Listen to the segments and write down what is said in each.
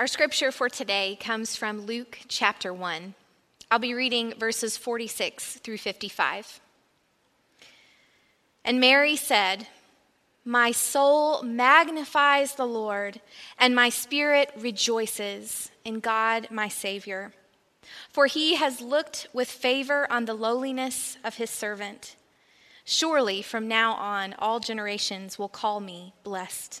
Our scripture for today comes from Luke chapter 1. I'll be reading verses 46 through 55. And Mary said, My soul magnifies the Lord, and my spirit rejoices in God my Savior. For he has looked with favor on the lowliness of his servant. Surely from now on, all generations will call me blessed.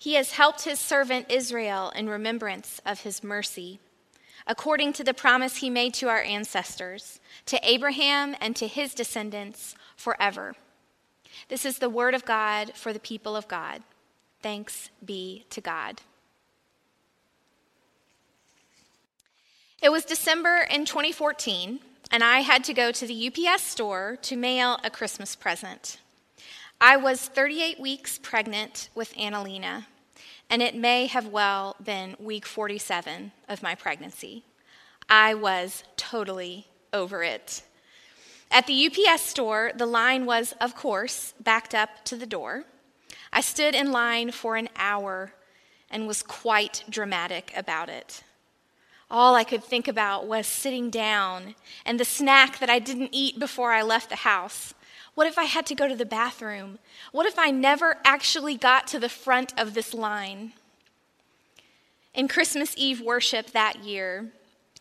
He has helped his servant Israel in remembrance of his mercy, according to the promise he made to our ancestors, to Abraham and to his descendants forever. This is the word of God for the people of God. Thanks be to God. It was December in 2014, and I had to go to the UPS store to mail a Christmas present. I was 38 weeks pregnant with Annalena, and it may have well been week 47 of my pregnancy. I was totally over it. At the UPS store, the line was, of course, backed up to the door. I stood in line for an hour and was quite dramatic about it. All I could think about was sitting down and the snack that I didn't eat before I left the house. What if I had to go to the bathroom? What if I never actually got to the front of this line? In Christmas Eve worship that year,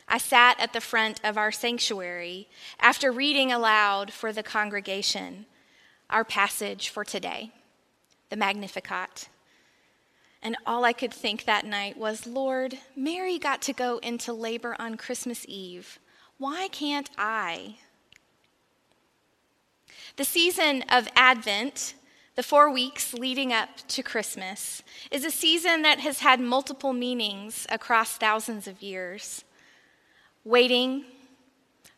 I sat at the front of our sanctuary after reading aloud for the congregation our passage for today, the Magnificat. And all I could think that night was, Lord, Mary got to go into labor on Christmas Eve. Why can't I? The season of Advent, the four weeks leading up to Christmas, is a season that has had multiple meanings across thousands of years. Waiting,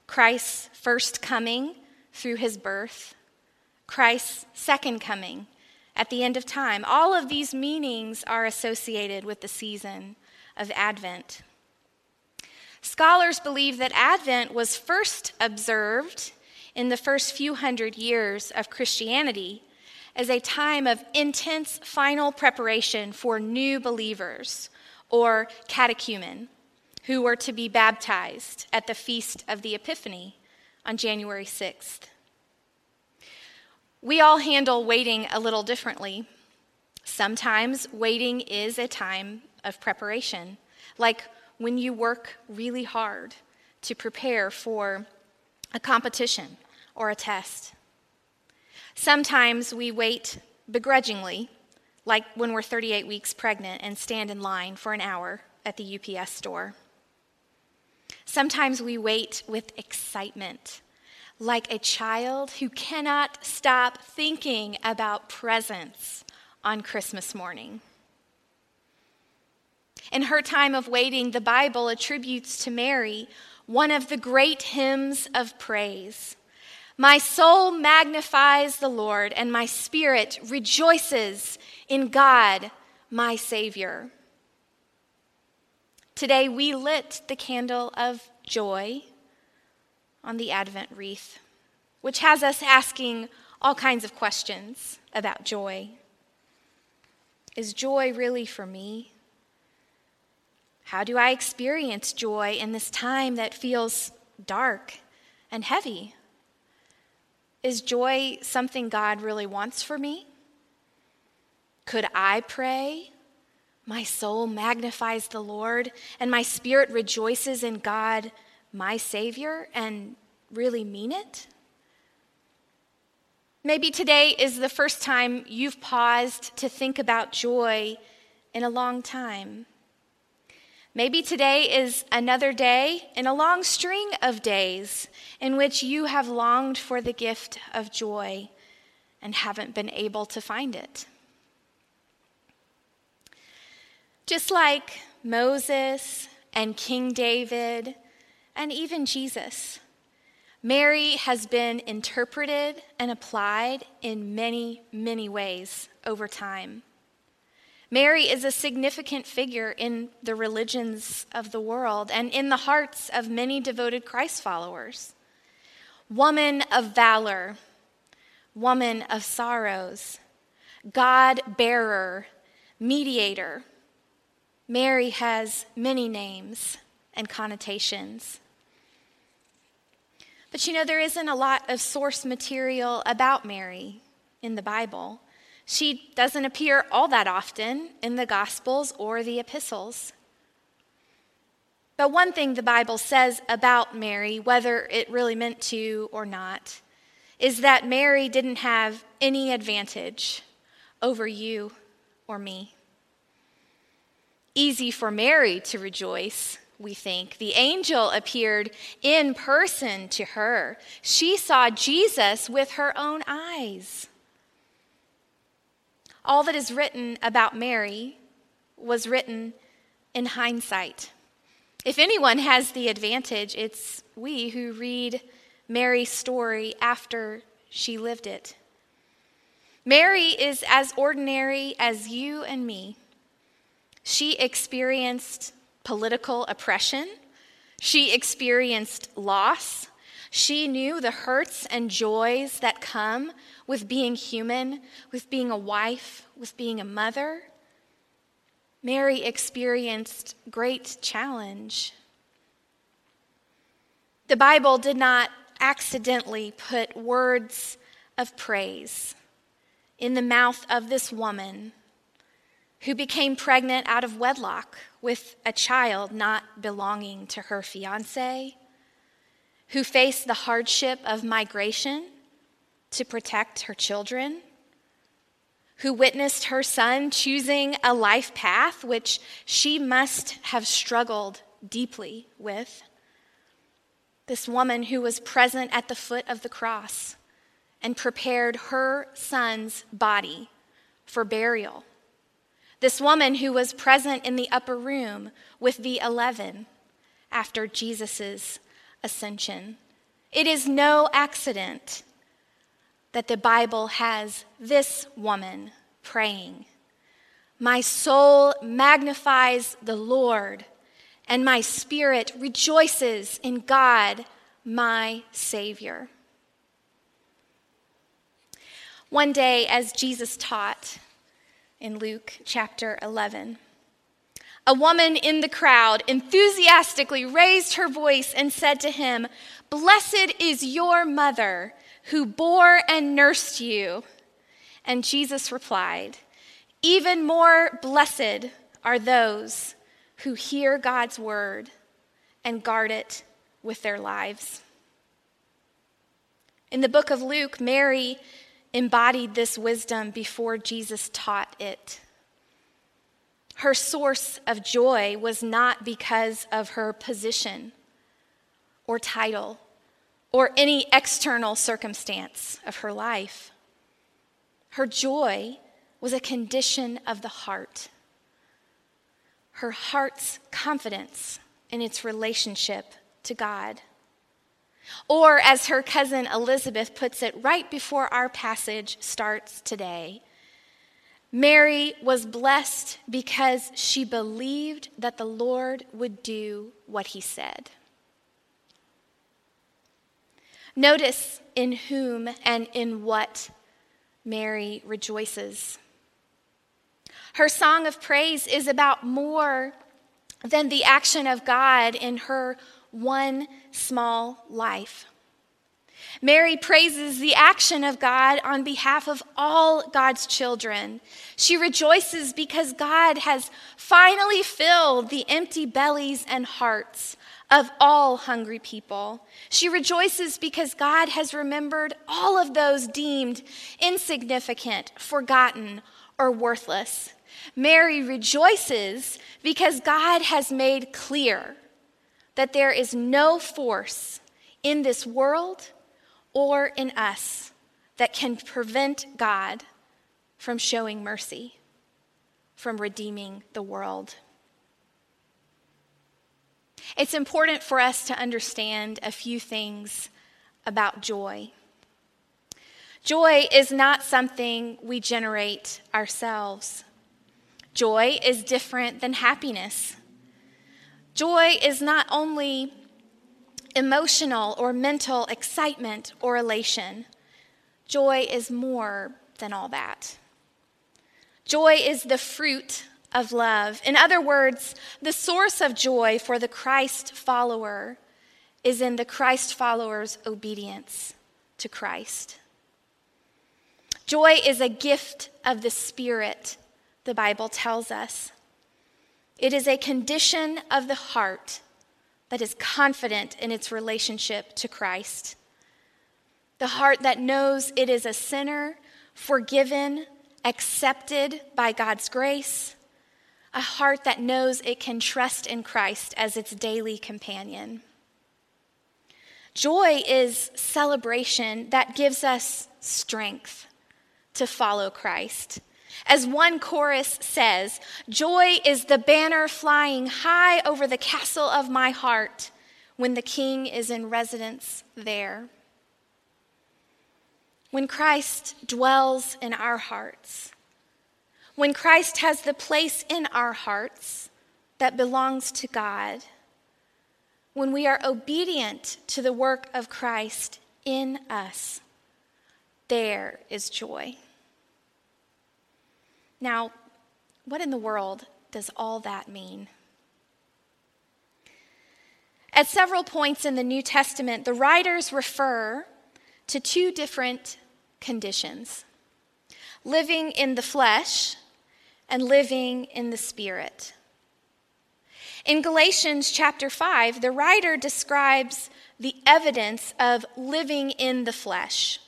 Christ's first coming through his birth, Christ's second coming at the end of time. All of these meanings are associated with the season of Advent. Scholars believe that Advent was first observed in the first few hundred years of Christianity as a time of intense final preparation for new believers or catechumen who were to be baptized at the Feast of the Epiphany on January 6th. We all handle waiting a little differently. Sometimes waiting is a time of preparation, like when you work really hard to prepare for a competition, or a test. Sometimes we wait begrudgingly, like when we're 38 weeks pregnant and stand in line for an hour at the UPS store. Sometimes we wait with excitement, like a child who cannot stop thinking about presents on Christmas morning. In her time of waiting, the Bible attributes to Mary one of the great hymns of praise. My soul magnifies the Lord, and my spirit rejoices in God, my Savior. Today we lit the candle of joy on the Advent wreath, which has us asking all kinds of questions about joy. Is joy really for me? How do I experience joy in this time that feels dark and heavy? Is joy something God really wants for me? Could I pray? My soul magnifies the Lord, and my spirit rejoices in God, my Savior, and really mean it? Maybe today is the first time you've paused to think about joy in a long time. Maybe today is another day in a long string of days in which you have longed for the gift of joy and haven't been able to find it. Just like Moses and King David and even Jesus, Mary has been interpreted and applied in many, many ways over time. Mary is a significant figure in the religions of the world and in the hearts of many devoted Christ followers. Woman of valor, woman of sorrows, God bearer, mediator. Mary has many names and connotations. But you know, there isn't a lot of source material about Mary in the Bible. She doesn't appear all that often in the Gospels or the epistles. But one thing the Bible says about Mary, whether it really meant to or not, is that Mary didn't have any advantage over you or me. Easy for Mary to rejoice, we think. The angel appeared in person to her. She saw Jesus with her own eyes. All that is written about Mary was written in hindsight. If anyone has the advantage, it's we who read Mary's story after she lived it. Mary is as ordinary as you and me. She experienced political oppression, she experienced loss, she knew the hurts and joys that come with being human, with being a wife, with being a mother. Mary experienced great challenge. The Bible did not accidentally put words of praise in the mouth of this woman who became pregnant out of wedlock with a child not belonging to her fiance who faced the hardship of migration to protect her children, who witnessed her son choosing a life path which she must have struggled deeply with. This woman who was present at the foot of the cross and prepared her son's body for burial. This woman who was present in the upper room with the eleven after Jesus' ascension. It is no accident that the Bible has this woman praying My soul magnifies the Lord, and my spirit rejoices in God, my Savior. One day, as Jesus taught in Luke chapter 11, a woman in the crowd enthusiastically raised her voice and said to him, Blessed is your mother who bore and nursed you. And Jesus replied, Even more blessed are those who hear God's word and guard it with their lives. In the book of Luke, Mary embodied this wisdom before Jesus taught it. Her source of joy was not because of her position or title or any external circumstance of her life. Her joy was a condition of the heart. Her heart's confidence in its relationship to God. Or, as her cousin Elizabeth puts it right before our passage starts today, Mary was blessed because she believed that the Lord would do what he said. Notice in whom and in what Mary rejoices. Her song of praise is about more than the action of God in her one small life. Mary praises the action of God on behalf of all God's children. She rejoices because God has finally filled the empty bellies and hearts of all hungry people. She rejoices because God has remembered all of those deemed insignificant, forgotten, or worthless. Mary rejoices because God has made clear that there is no force in this world or in us that can prevent God from showing mercy. from redeeming the world. It's important for us to understand a few things about joy. Joy is not something we generate ourselves. Joy is different than happiness. Joy is not only emotional or mental excitement or elation, joy is more than all that. Joy is the fruit of love. In other words, the source of joy for the Christ follower is in the Christ follower's obedience to Christ. Joy is a gift of the Spirit, the Bible tells us. It is a condition of the heart that is confident in its relationship to Christ. The heart that knows it is a sinner, forgiven, accepted by God's grace. A heart that knows it can trust in Christ as its daily companion. Joy is celebration that gives us strength to follow Christ. As one chorus says, joy is the banner flying high over the castle of my heart when the king is in residence there. When Christ dwells in our hearts, when Christ has the place in our hearts that belongs to God, when we are obedient to the work of Christ in us, there is joy. Now, what in the world does all that mean? At several points in the New Testament, the writers refer to two different conditions living in the flesh and living in the spirit. In Galatians chapter 5, the writer describes the evidence of living in the flesh.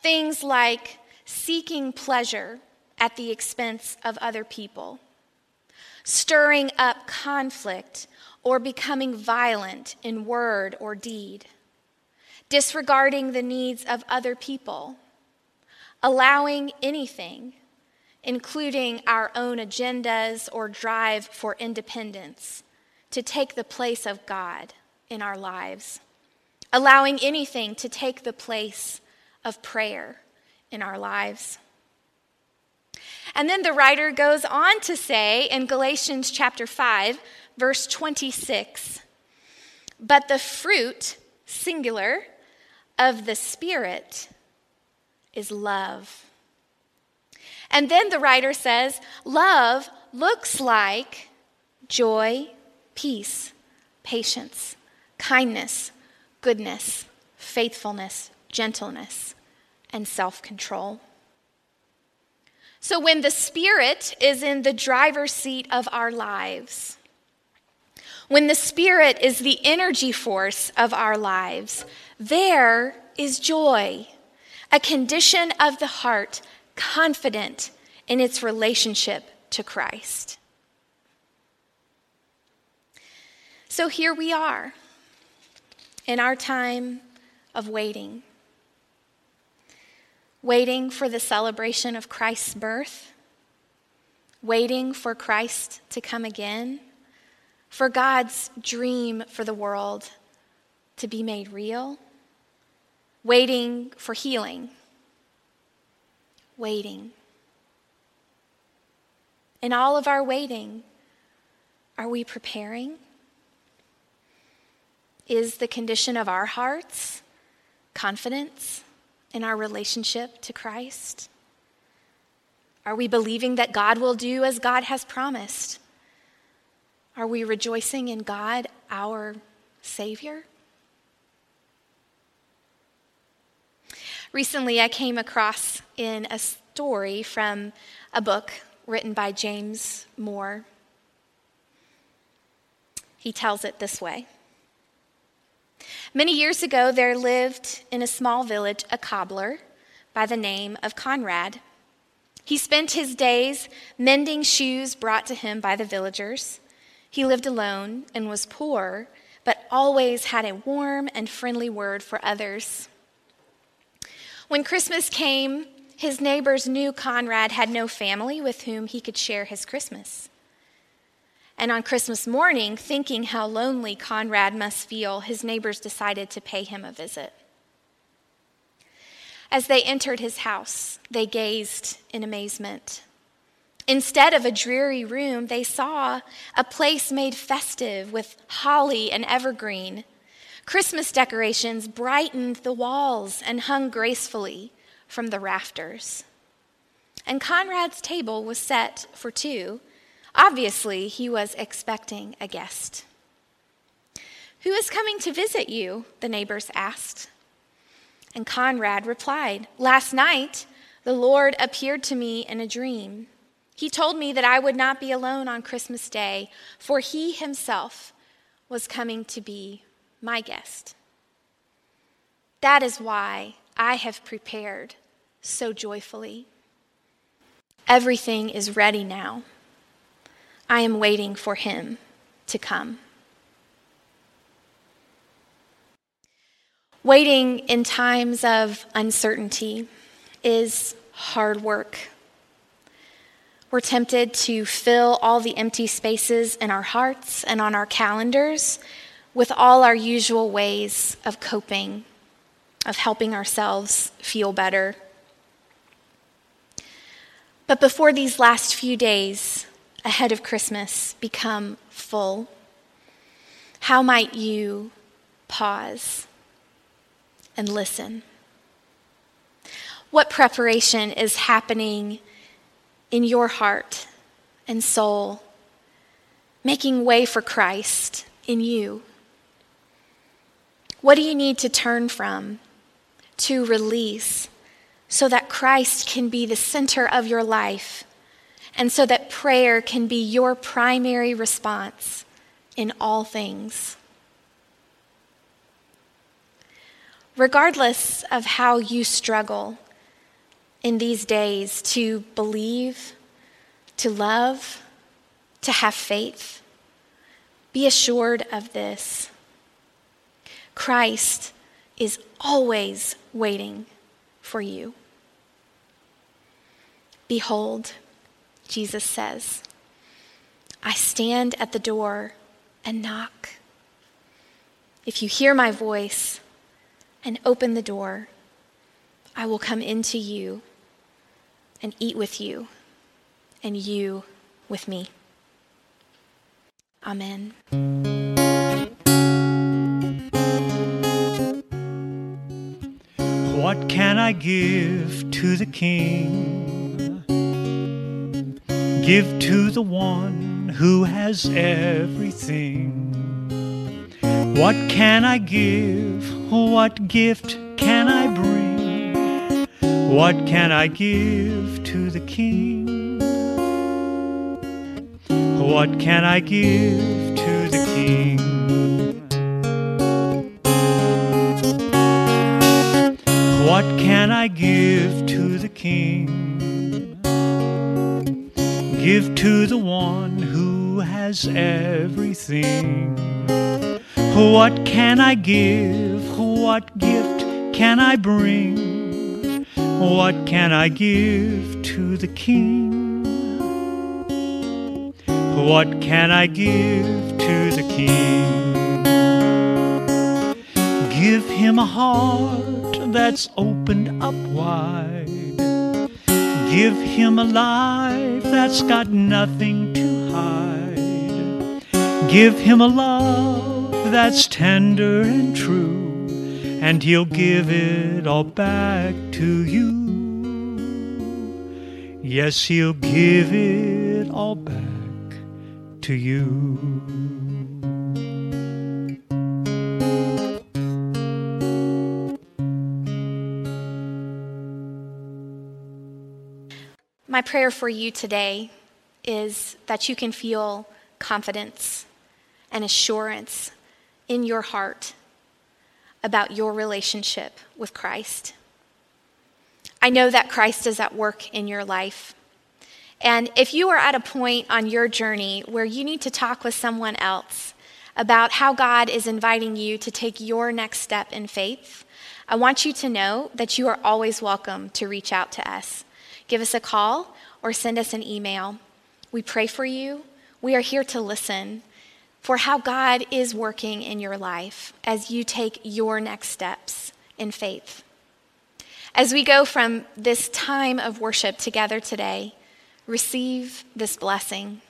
Things like seeking pleasure at the expense of other people, stirring up conflict or becoming violent in word or deed, disregarding the needs of other people, allowing anything, including our own agendas or drive for independence, to take the place of God in our lives, allowing anything to take the place of prayer in our lives. And then the writer goes on to say in Galatians chapter 5, verse 26, but the fruit, singular, of the Spirit is love. And then the writer says, love looks like joy, peace, patience, kindness, goodness, faithfulness, gentleness, and self control. So when the Spirit is in the driver's seat of our lives, when the Spirit is the energy force of our lives, there is joy, a condition of the heart confident in its relationship to Christ. So here we are in our time of waiting waiting for the celebration of Christ's birth, waiting for Christ to come again, for God's dream for the world to be made real, waiting for healing, waiting. In all of our waiting, are we preparing? Is the condition of our hearts confidence? In our relationship to Christ? Are we believing that God will do as God has promised? Are we rejoicing in God, our Savior? Recently, I came across in a story from a book written by James Moore. He tells it this way. Many years ago, there lived in a small village a cobbler by the name of Conrad. He spent his days mending shoes brought to him by the villagers. He lived alone and was poor, but always had a warm and friendly word for others. When Christmas came, his neighbors knew Conrad had no family with whom he could share his Christmas. And on Christmas morning, thinking how lonely Conrad must feel, his neighbors decided to pay him a visit. As they entered his house, they gazed in amazement. Instead of a dreary room, they saw a place made festive with holly and evergreen. Christmas decorations brightened the walls and hung gracefully from the rafters. And Conrad's table was set for two. Obviously, he was expecting a guest. Who is coming to visit you? the neighbors asked. And Conrad replied, Last night the Lord appeared to me in a dream. He told me that I would not be alone on Christmas Day, for he himself was coming to be my guest. That is why I have prepared so joyfully. Everything is ready now. I am waiting for him to come. Waiting in times of uncertainty is hard work. We're tempted to fill all the empty spaces in our hearts and on our calendars with all our usual ways of coping, of helping ourselves feel better. But before these last few days ahead of Christmas become full, how might you pause and listen? What preparation is happening in your heart and soul, making way for Christ in you? What do you need to turn from, to release, so that Christ can be the center of your life, and so that prayer can be your primary response in all things? Regardless of how you struggle, in these days to believe, to love, to have faith. Be assured of this. Christ is always waiting for you. Behold, Jesus says, I stand at the door and knock. If you hear my voice and open the door, I will come into you and eat with you, and you with me. Amen. What can I give to the King? Give to the one who has everything. What can I give? What gift can I bring? What can I give to the King? What can I give to the King? What can I give to the King? Give to the one who has everything. What can I give? What gift can I bring? What can I give to the King? What can I give to the King? Give him a heart that's opened up wide. Give him a life that's got nothing to hide. Give him a love that's tender and true and he'll give it all back to you. Yes, he'll give it all back to you. My prayer for you today is that you can feel confidence and assurance in your heart about your relationship with Christ. I know that Christ is at work in your life. And if you are at a point on your journey where you need to talk with someone else about how God is inviting you to take your next step in faith, I want you to know that you are always welcome to reach out to us. Give us a call or send us an email. We pray for you. We are here to listen for how God is working in your life as you take your next steps in faith. As we go from this time of worship together today, receive this blessing.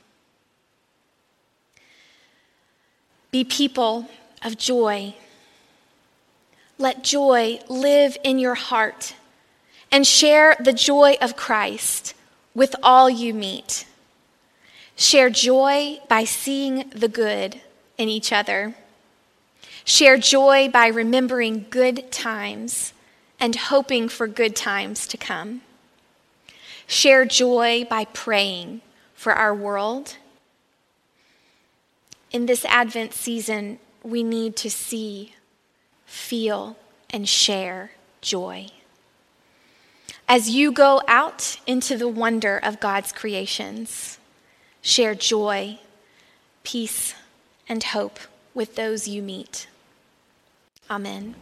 Be people of joy. Let joy live in your heart and share the joy of Christ with all you meet. Share joy by seeing the good in each other. Share joy by remembering good times and hoping for good times to come. Share joy by praying for our world. In this Advent season, we need to see, feel, and share joy. As you go out into the wonder of God's creations, share joy, peace, and hope with those you meet. Amen.